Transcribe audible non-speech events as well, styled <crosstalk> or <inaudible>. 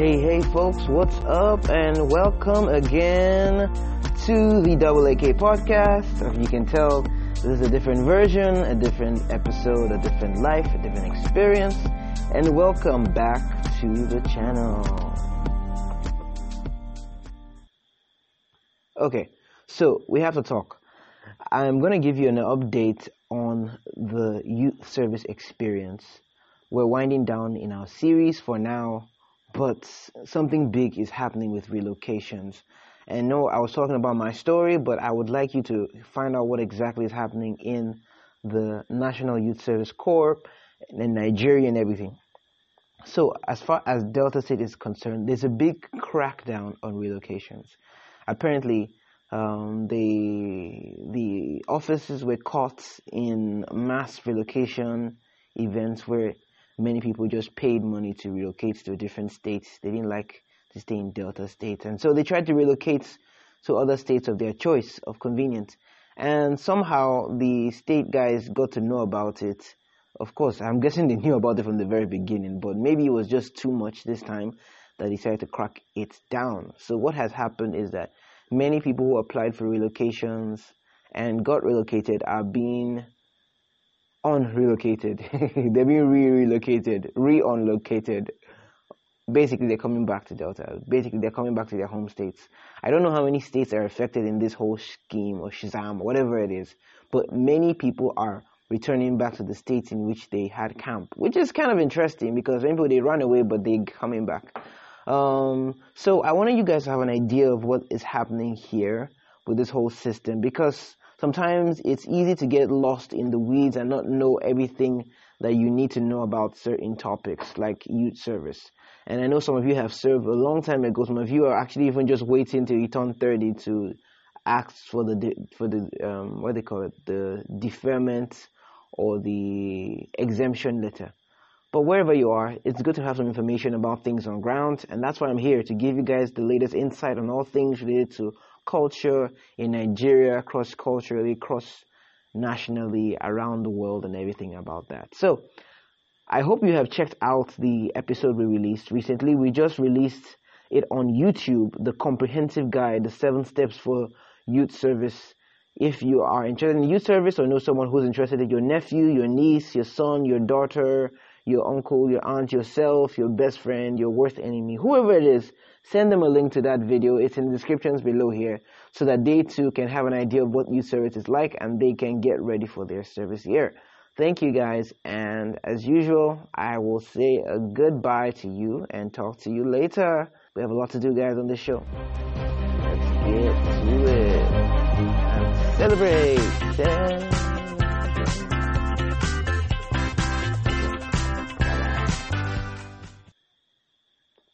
Hey, hey, folks, what's up? And welcome again to the Double AK podcast. As you can tell, this is a different version, a different episode, a different life, a different experience. And welcome back to the channel. Okay, so we have to talk. I'm going to give you an update on the youth service experience. We're winding down in our series for now but something big is happening with relocations. And no, I was talking about my story, but I would like you to find out what exactly is happening in the National Youth Service Corps in Nigeria and everything. So, as far as Delta State is concerned, there's a big crackdown on relocations. Apparently, um, the the offices were caught in mass relocation events where many people just paid money to relocate to a different state. They didn't like to stay in Delta State. And so they tried to relocate to other states of their choice, of convenience. And somehow the state guys got to know about it. Of course, I'm guessing they <laughs> knew about it from the very beginning, but maybe it was just too much this time that they decided to crack it down. So what has happened is that many people who applied for relocations and got relocated are being unrelocated. <laughs> They're being re-relocated, re-unlocated. Basically, they're coming back to Delta. Basically, they're coming back to their home states. I don't know how many states are affected in this whole scheme or Shazam or whatever it is, but many people are returning back to the states in which they had camp, which is kind of interesting because maybe they run away, but they're coming back. Um, so I wanted you guys to have an idea of what is happening here with this whole system because sometimes it's easy to get lost in the weeds and not know everything that you need to know about certain topics like youth service. And I know some of you have served a long time ago. Some of you are actually even just waiting till you turn 30 to ask for the for the um, what they call it the deferment or the exemption letter. But wherever you are, it's good to have some information about things on ground, and that's why I'm here to give you guys the latest insight on all things related to culture in Nigeria, cross culturally, cross nationally, around the world, and everything about that. So, I hope you have checked out the episode we released recently. We just released it on YouTube, the comprehensive guide, the seven steps for youth service. If you are interested in youth service or know someone who's interested in your nephew, your niece, your son, your daughter, your uncle, your aunt, yourself, your best friend, your worst enemy, whoever it is, send them a link to that video. It's in the descriptions below here so that they too can have an idea of what youth service is like and they can get ready for their service year. Thank you guys, and as usual, I will say a goodbye to you and talk to you later. We have a lot to do, guys, on this show. Let's get to it and celebrate.